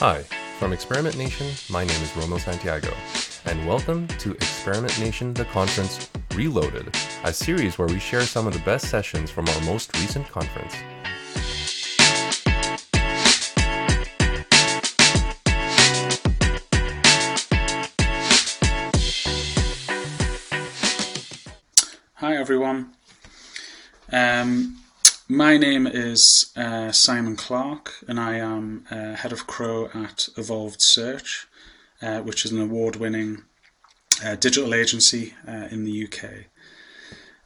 Hi, from Experiment Nation, my name is Rommil Santiago, and welcome to Experiment Nation The Conference Reloaded, a series where we share some of the best sessions from our most recent conference. Hi everyone. Um, my name is uh, Simon Clark, and I am uh, head of CRO at Evolved Search, uh, which is an award winning uh, digital agency uh, in the UK.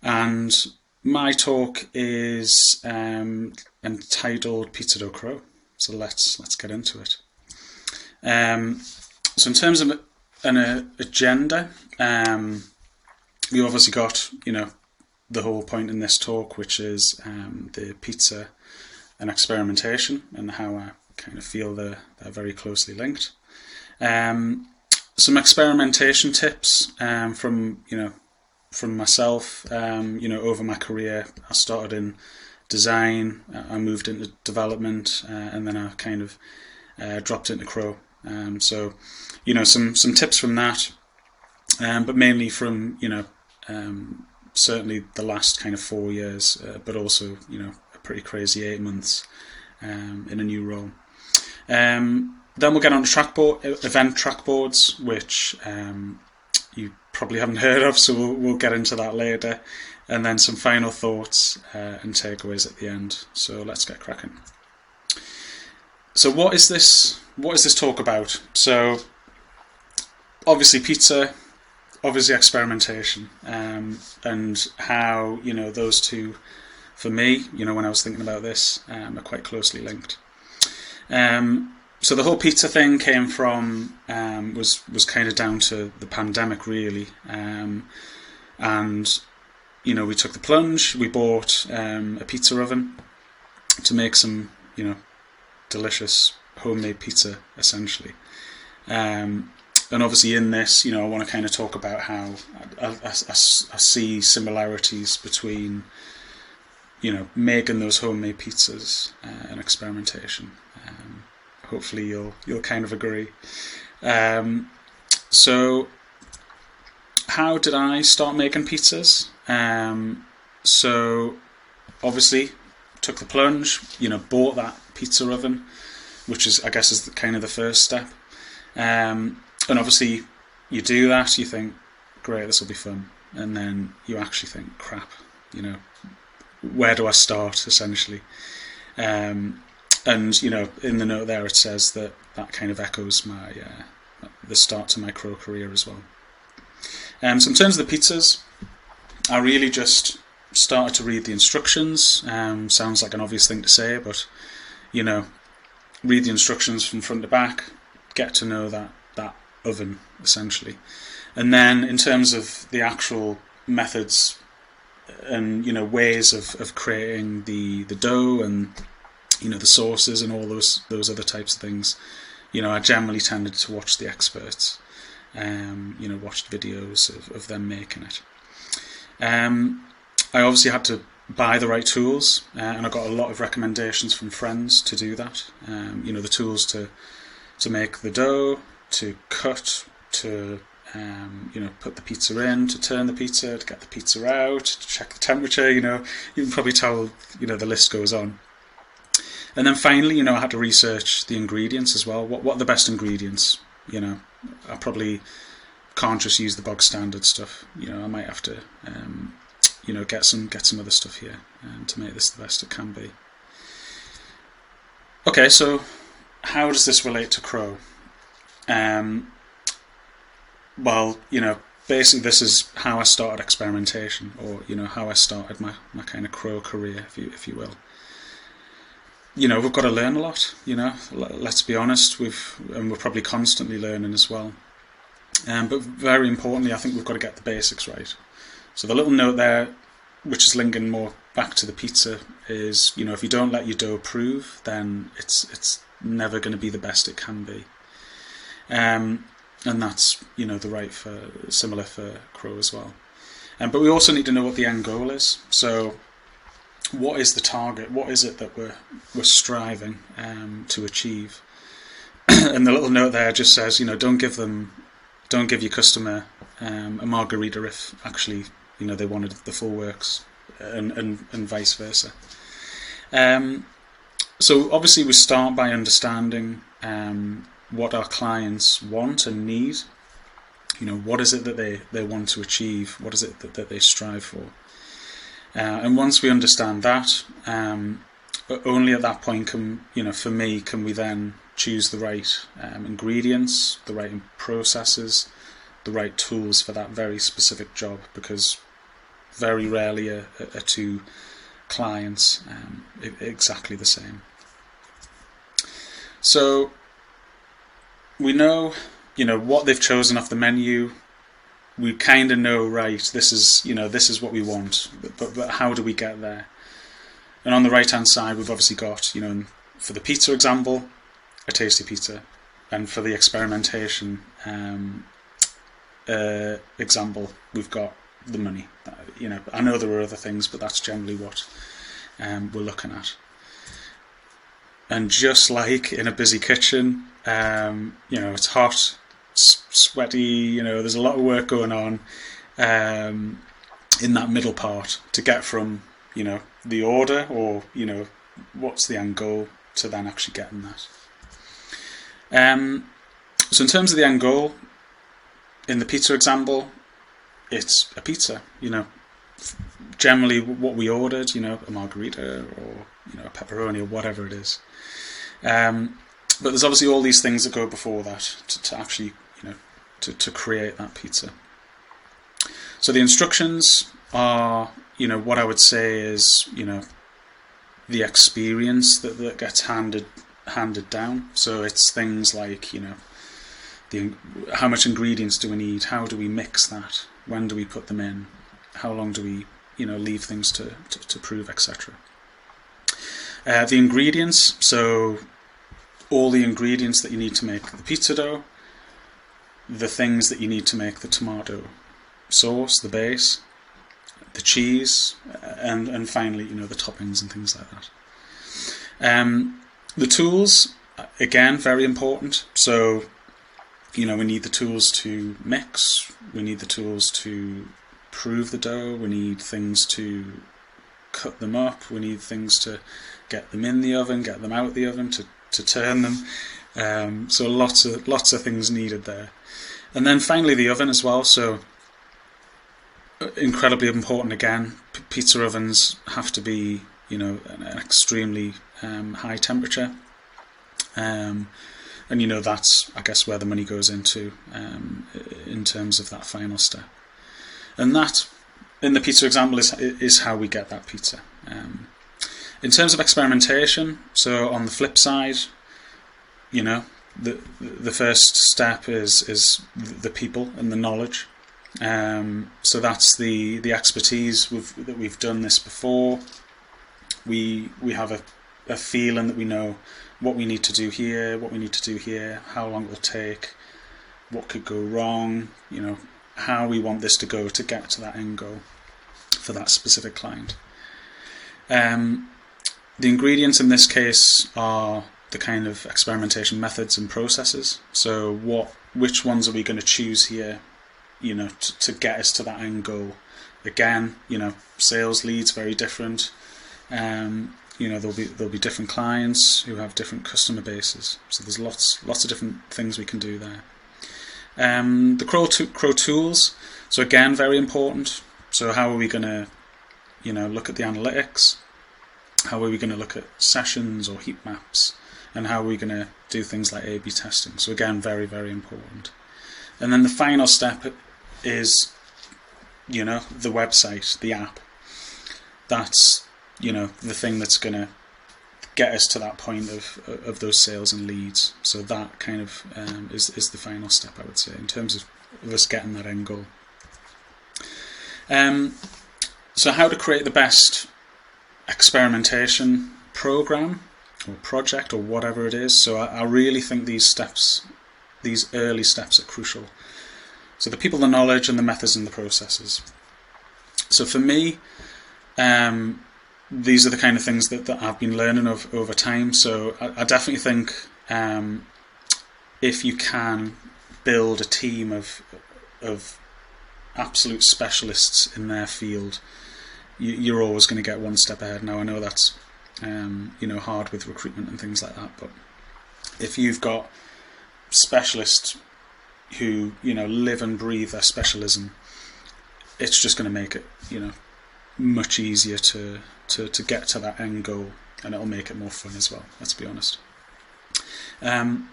And my talk is um, entitled Pizza Dough CRO. So let's let's get into it. Um, so in terms of an uh, agenda, um, we obviously got you know the whole point in this talk, which is um, the pizza and experimentation and how I kind of feel they're, they're very closely linked. Um, some experimentation tips um, from you know from myself. Um, you know, over my career, I started in design, I moved into development, uh, and then I kind of uh, dropped into CRO. Um, so, you know, some some tips from that, um, but mainly from you know um, certainly the last kind of four years, uh, but also you know a pretty crazy eight months um, in a new role. Um, then we'll get on trackboard event trackboards, which um, you probably haven't heard of, so we'll, we'll get into that later. And then some final thoughts uh, and takeaways at the end. So let's get cracking. So what is this? What is this talk about? So obviously pizza obviously experimentation um, and how you know those two for me you know when I was thinking about this um, are quite closely linked. Um, so the whole pizza thing came from um, was was kind of down to the pandemic really. Um, and you know we took the plunge we bought um, a pizza oven to make some you know delicious homemade pizza essentially. Um, and obviously in this, you know, I want to kind of talk about how I, I, I, I see similarities between, you know, making those homemade pizzas uh, and experimentation. Um, hopefully, you'll you'll kind of agree. Um, so, how did I start making pizzas? Um, so, obviously, took the plunge. You know, bought that pizza oven, which is I guess is the, kind of the first step. Um, and obviously, you do that, you think, great, this will be fun. And then you actually think, crap, you know, where do I start, essentially? Um, and, you know, in the note there, it says that that kind of echoes my uh, the start to my CRO career as well. Um, so, in terms of the pizzas, I really just started to read the instructions. Um, sounds like an obvious thing to say, but you know, read the instructions from front to back, get to know that that oven essentially. And then in terms of the actual methods and you know ways of, of creating the, the dough and you know the sauces and all those those other types of things, you know I generally tended to watch the experts. Um, you know, watched videos of, of them making it. Um, I obviously had to buy the right tools, uh, and I got a lot of recommendations from friends to do that. Um, you know, the tools to to make the dough, to cut, to um, you know, put the pizza in, to turn the pizza, to get the pizza out, to check the temperature. You know, you can probably tell. You know, the list goes on. And then finally, you know, I had to research the ingredients as well. What what are the best ingredients? You know, I probably can't just use the bog standard stuff. You know, I might have to, um, you know, get some get some other stuff here um, to make this the best it can be. Okay, so how does this relate to CRO? Um, well, you know, basically this is how I started experimentation, or you know, how I started my, my kind of CRO career, if you if you will. You know, we've got to learn a lot. You know, let's be honest. We've and we're probably constantly learning as well. Um, but very importantly, I think we've got to get the basics right. So the little note there, which is linking more back to the pizza, is you know if you don't let your dough prove, then it's it's never going to be the best it can be. Um, and that's you know the right for similar for CRO as well. Um, but we also need to know what the end goal is. So, what is the target? What is it that we're we're striving um, to achieve? and the little note there just says, you know, don't give them, don't give your customer um, a margarita if actually, you know, they wanted the full works, and and, and vice versa. Um, so obviously we start by understanding um, what our clients want and need. You know, what is it that they, they want to achieve? What is it that, that they strive for? Uh, and once we understand that, um, only at that point can, you know, for me, can we then choose the right um, ingredients, the right processes, the right tools for that very specific job. Because very rarely are, are two clients um, exactly the same. So we know, you know, what they've chosen off the menu. We kind of know, right? This is, you know, this is what we want. But, but, but how do we get there? And on the right hand side, we've obviously got, you know, for the pizza example, a tasty pizza, and for the experimentation um, uh, example, we've got the money. You know, I know there are other things, but that's generally what um, we're looking at. And just like in a busy kitchen, um, you know, it's hot, sweaty. You know, there's a lot of work going on um, in that middle part to get from you know the order or you know what's the end goal to then actually getting that. Um, so in terms of the end goal, in the pizza example, it's a pizza. You know, generally what we ordered, you know, a margarita or you know a pepperoni or whatever it is. Um, but there's obviously all these things that go before that to, to actually, you know, to, to create that pizza. So the instructions are, you know, what I would say is, you know, the experience that, that gets handed handed down. So it's things like, you know, the how much ingredients do we need? How do we mix that? When do we put them in? How long do we, you know, leave things to, to, to prove, etc. Uh, the ingredients, so all the ingredients that you need to make the pizza dough, the things that you need to make the tomato sauce, the base, the cheese, and and finally, you know, the toppings and things like that. Um, the tools, again, very important. So, you know, we need the tools to mix. We need the tools to prove the dough. We need things to cut them up. We need things to get them in the oven, get them out of the oven, to to turn them. Um, so lots of lots of things needed there, and then finally the oven as well. So uh, incredibly important again. P- pizza ovens have to be you know an, extremely um, high temperature, um, and you know that's I guess where the money goes into um, in terms of that final step, and that in the pizza example is is how we get that pizza. In terms of experimentation, so on the flip side, you know, the the first step is is the people and the knowledge. Um, so that's the the expertise we've, that we've done this before. We we have a, a feeling that we know what we need to do here, what we need to do here, how long it will take, what could go wrong, you know, how we want this to go to get to that end goal for that specific client. Um, the ingredients in this case are the kind of experimentation methods and processes. So, what, which ones are we going to choose here? You know, to, to get us to that end goal. Again, you know, sales leads very different. Um, you know, there'll be there'll be different clients who have different customer bases. So there's lots lots of different things we can do there. Um, the CRO, CRO tools. So again, very important. So how are we going to, you know, look at the analytics? How are we going to look at sessions or heat maps and how are we going to do things like A-B testing. So again, very, very important. And then the final step is, you know, the website, the app. That's, you know, the thing that's going to get us to that point of of those sales and leads. So that kind of um, is is the final step, I would say, in terms of, of us getting that end goal. Um, so how to create the best experimentation program or project or whatever it is. So I, I, really think these steps, these early steps, are crucial. So the people, the knowledge, and the methods and the processes. So for me, um, these are the kind of things that, that I've been learning of, over time. So I, I definitely think um, if you can build a team of of absolute specialists in their field, you, you're always going to get one step ahead. Now I know that's um, you know hard with recruitment and things like that, but if you've got specialists who you know live and breathe their specialism, it's just going to make it you know much easier to, to to get to that end goal, and it'll make it more fun as well. Let's be honest. Um,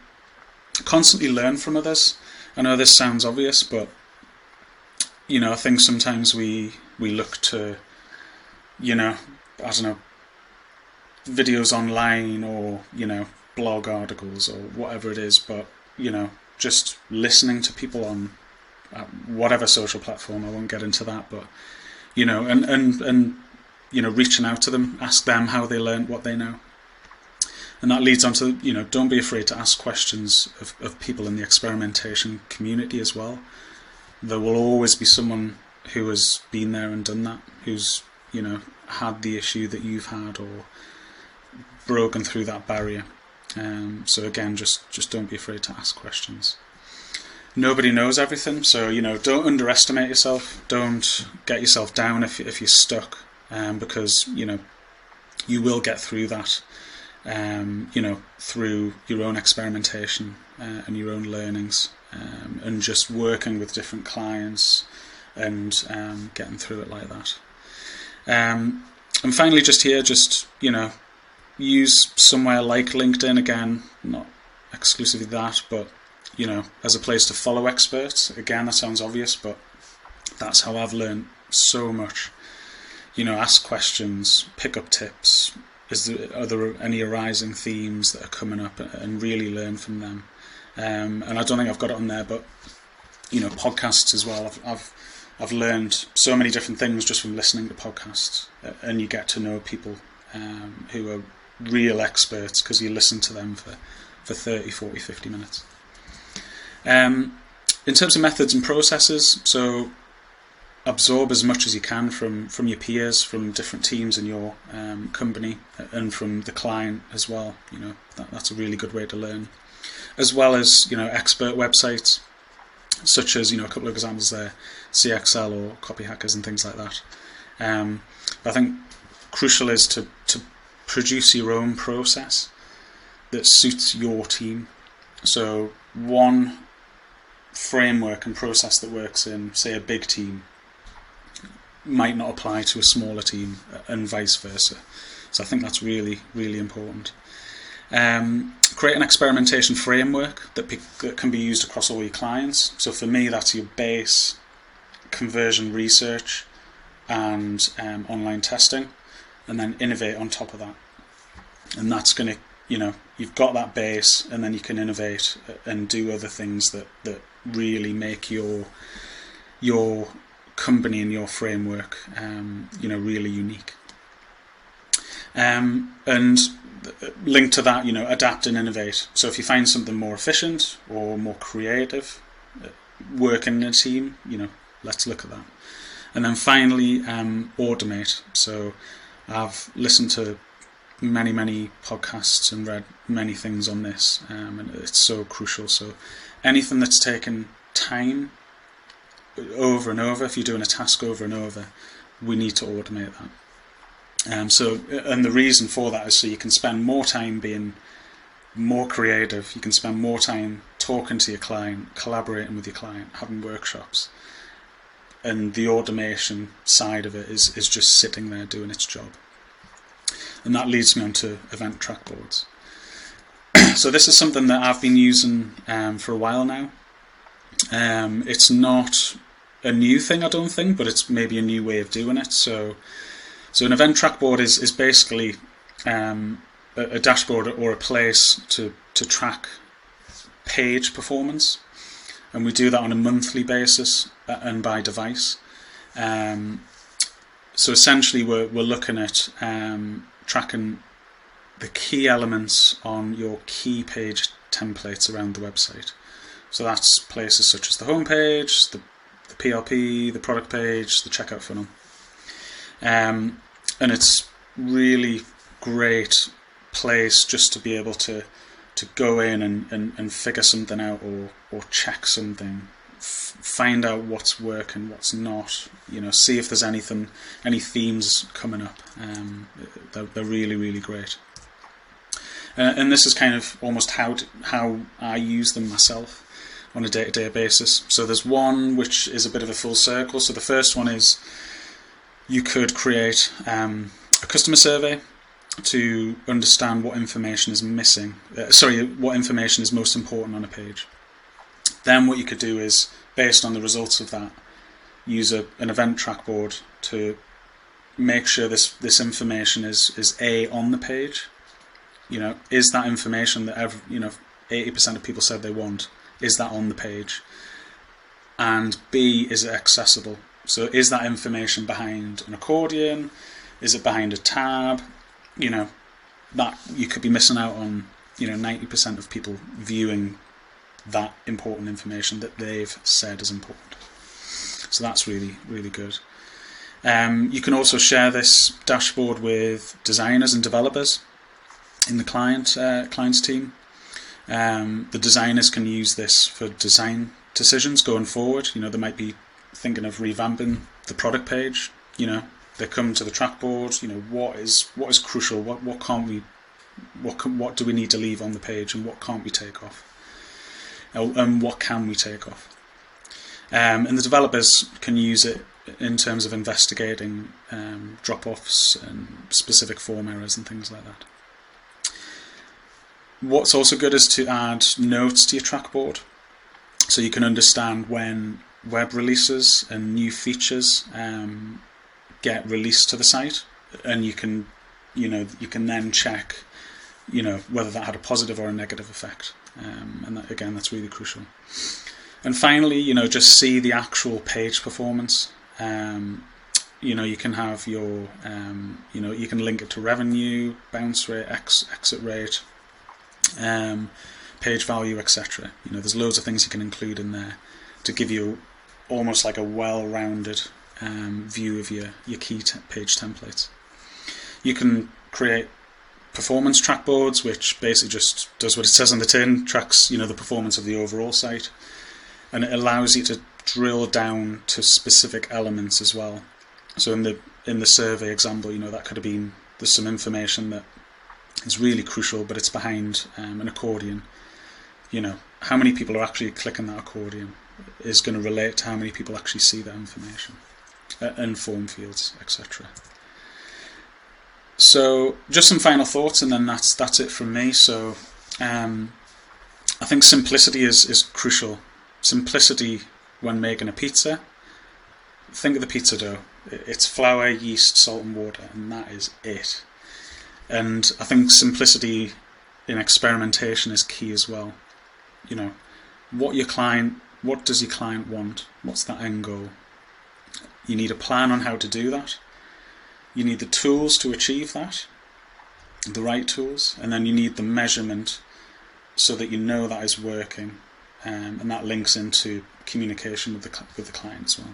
constantly learn from others. I know this sounds obvious, but you know, I think sometimes we we look to, you know, I don't know, videos online or you know blog articles or whatever it is, but you know, just listening to people on uh, whatever social platform. I won't get into that, but you know, and and and you know, reaching out to them, ask them how they learned what they know, and that leads on to you know, don't be afraid to ask questions of, of people in the experimentation community as well. There will always be someone who has been there and done that, who's you know had the issue that you've had or broken through that barrier. Um, so again, just just don't be afraid to ask questions. Nobody knows everything, so you know don't underestimate yourself. Don't get yourself down if if you're stuck, um, because you know you will get through that. Um, you know through your own experimentation uh, and your own learnings, um, and just working with different clients and um, getting through it like that. Um, and finally, just here, just you know, use somewhere like LinkedIn again, not exclusively that, but you know, as a place to follow experts. Again, that sounds obvious, but that's how I've learned so much. You know, ask questions, pick up tips. Is there are there any arising themes that are coming up, and really learn from them? Um, and I don't think I've got it on there, but you know, podcasts as well. I've, I've I've learned so many different things just from listening to podcasts, and you get to know people um, who are real experts because you listen to them for, for 30, 40, 50 minutes. Um, in terms of methods and processes, so absorb as much as you can from, from your peers, from different teams in your um, company, and from the client as well. You know that, that's a really good way to learn, as well as you know expert websites, such as you know a couple of examples there, CXL or Copy Hackers and things like that. Um, I think crucial is to to produce your own process that suits your team. So, one framework and process that works in, say, a big team might not apply to a smaller team, and vice versa. So, I think that's really, really important. Um, create an experimentation framework that, be, that can be used across all your clients. So, for me, that's your base, conversion research, and um, online testing and then innovate on top of that. And that's going to, you know, you've got that base, and then you can innovate and do other things that that really make your your company and your framework, um, you know, really unique. Um, and linked to that, you know, adapt and innovate. So if you find something more efficient or more creative, uh, working in a team, you know, let's look at that. And then finally, um, automate. So I've listened to many, many podcasts and read many things on this, um, and it's so crucial. So, anything that's taken time over and over, if you're doing a task over and over, we need to automate that. Um, so, and the reason for that is so you can spend more time being more creative, you can spend more time talking to your client, collaborating with your client, having workshops and the automation side of it is, is just sitting there doing its job. And that leads me on to event track boards. so this is something that I've been using um, for a while now. Um, it's not a new thing, I don't think, but it's maybe a new way of doing it. So, so an event track board is is basically um, a, a, dashboard or a place to to track page performance and we do that on a monthly basis uh, and by device. Um, so essentially, we're we're looking at um, tracking the key elements on your key page templates around the website. So that's places such as the homepage, the, the PLP, the product page, the checkout funnel. Um, and it's really great place just to be able to to go in and, and, and figure something out or, or check something, f- find out what's working, what's not, you know, see if there's anything, any themes coming up. Um, they're, they're really, really great. Uh, and this is kind of almost how to, how I use them myself on a day-to-day basis. So there's one which is a bit of a full circle. So the first one is you could create um, a customer survey to understand what information is missing. Uh, sorry, what information is most important on a page. Then what you could do is, based on the results of that, use a, an event trackboard to make sure this this information is is a on the page. You know, is that information that every, you know eighty percent of people said they want? Is that on the page? And B, is it accessible? So is that information behind an accordion? Is it behind a tab? You know, that you could be missing out on, you know, 90% of people viewing that important information that they've said is important. So that's really, really good. Um, you can also share this dashboard with designers and developers in the client uh, client's team. Um, the designers can use this for design decisions going forward. You know, they might be thinking of revamping the product page. You know, they come to the trackboard. You know, what is what is crucial? What what can't we what can, what do we need to leave on the page, and what can't we take off? And what can we take off? Um, and the developers can use it in terms of investigating um, drop-offs and specific form errors and things like that. What's also good is to add notes to your trackboard so you can understand when web releases and new features um, get released to the site. And you can you know you can then check you know whether that had a positive or a negative effect. Um, and that, again that's really crucial. And finally you know just see the actual page performance. Um, you know you can have your um, you know you can link it to revenue bounce rate ex- exit rate um, page value, etc. You know, there's loads of things you can include in there to give you almost like a well-rounded um, view of your your key te- page templates. You can create performance track boards, which basically just does what it says on the tin, tracks you know the performance of the overall site, and it allows you to drill down to specific elements as well. So in the in the survey example, you know that could have been there's some information that is really crucial, but it's behind um, an accordion. You know, how many people are actually clicking that accordion is going to relate to how many people actually see that information uh, and form fields, etc. So, just some final thoughts, and then that's that's it from me. So, um, I think simplicity is is crucial. Simplicity when making a pizza. Think of the pizza dough. It's flour, yeast, salt, and water, and that is it. And I think simplicity in experimentation is key as well. You know, what your client, what does your client want? What's that end goal? You need a plan on how to do that. You need the tools to achieve that, the right tools, and then you need the measurement so that you know that is working, um, and that links into communication with the with the client as well.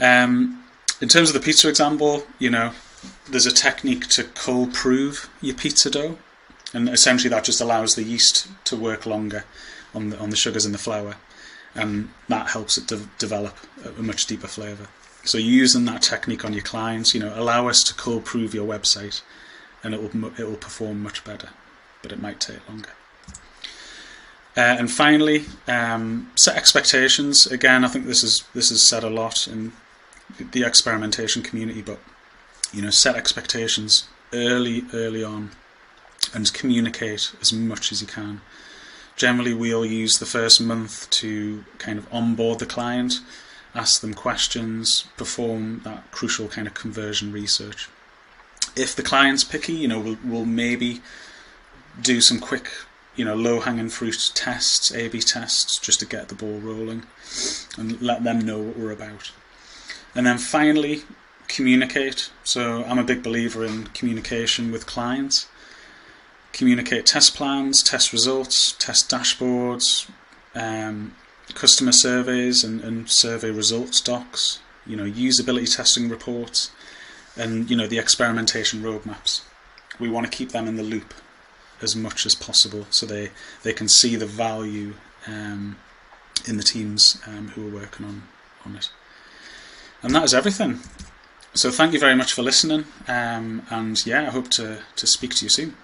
Um, in terms of the pizza example, you know, there's a technique to cold prove your pizza dough, and essentially that just allows the yeast to work longer on the on the sugars in the flour, and that helps it de- develop a much deeper flavour. So using that technique on your clients, you know, allow us to cold prove your website, and it will it will perform much better, but it might take longer. Uh, and finally, um, set expectations. Again, I think this is this is said a lot in the experimentation community, but you know, set expectations early, early on, and communicate as much as you can. Generally, we'll use the first month to kind of onboard the client, ask them questions, perform that crucial kind of conversion research. If the client's picky, you know, we'll, we'll maybe do some quick, you know, low hanging fruit tests, A B tests, just to get the ball rolling and let them know what we're about. And then finally, communicate. So I'm a big believer in communication with clients. Communicate test plans, test results, test dashboards, um, customer surveys and, and survey results docs, you know, usability testing reports, and you know the experimentation roadmaps. We want to keep them in the loop. as much as possible so they, they can see the value um, in the teams um, who are working on, on it. And that is everything. So thank you very much for listening. Um, and yeah, I hope to, to speak to you soon.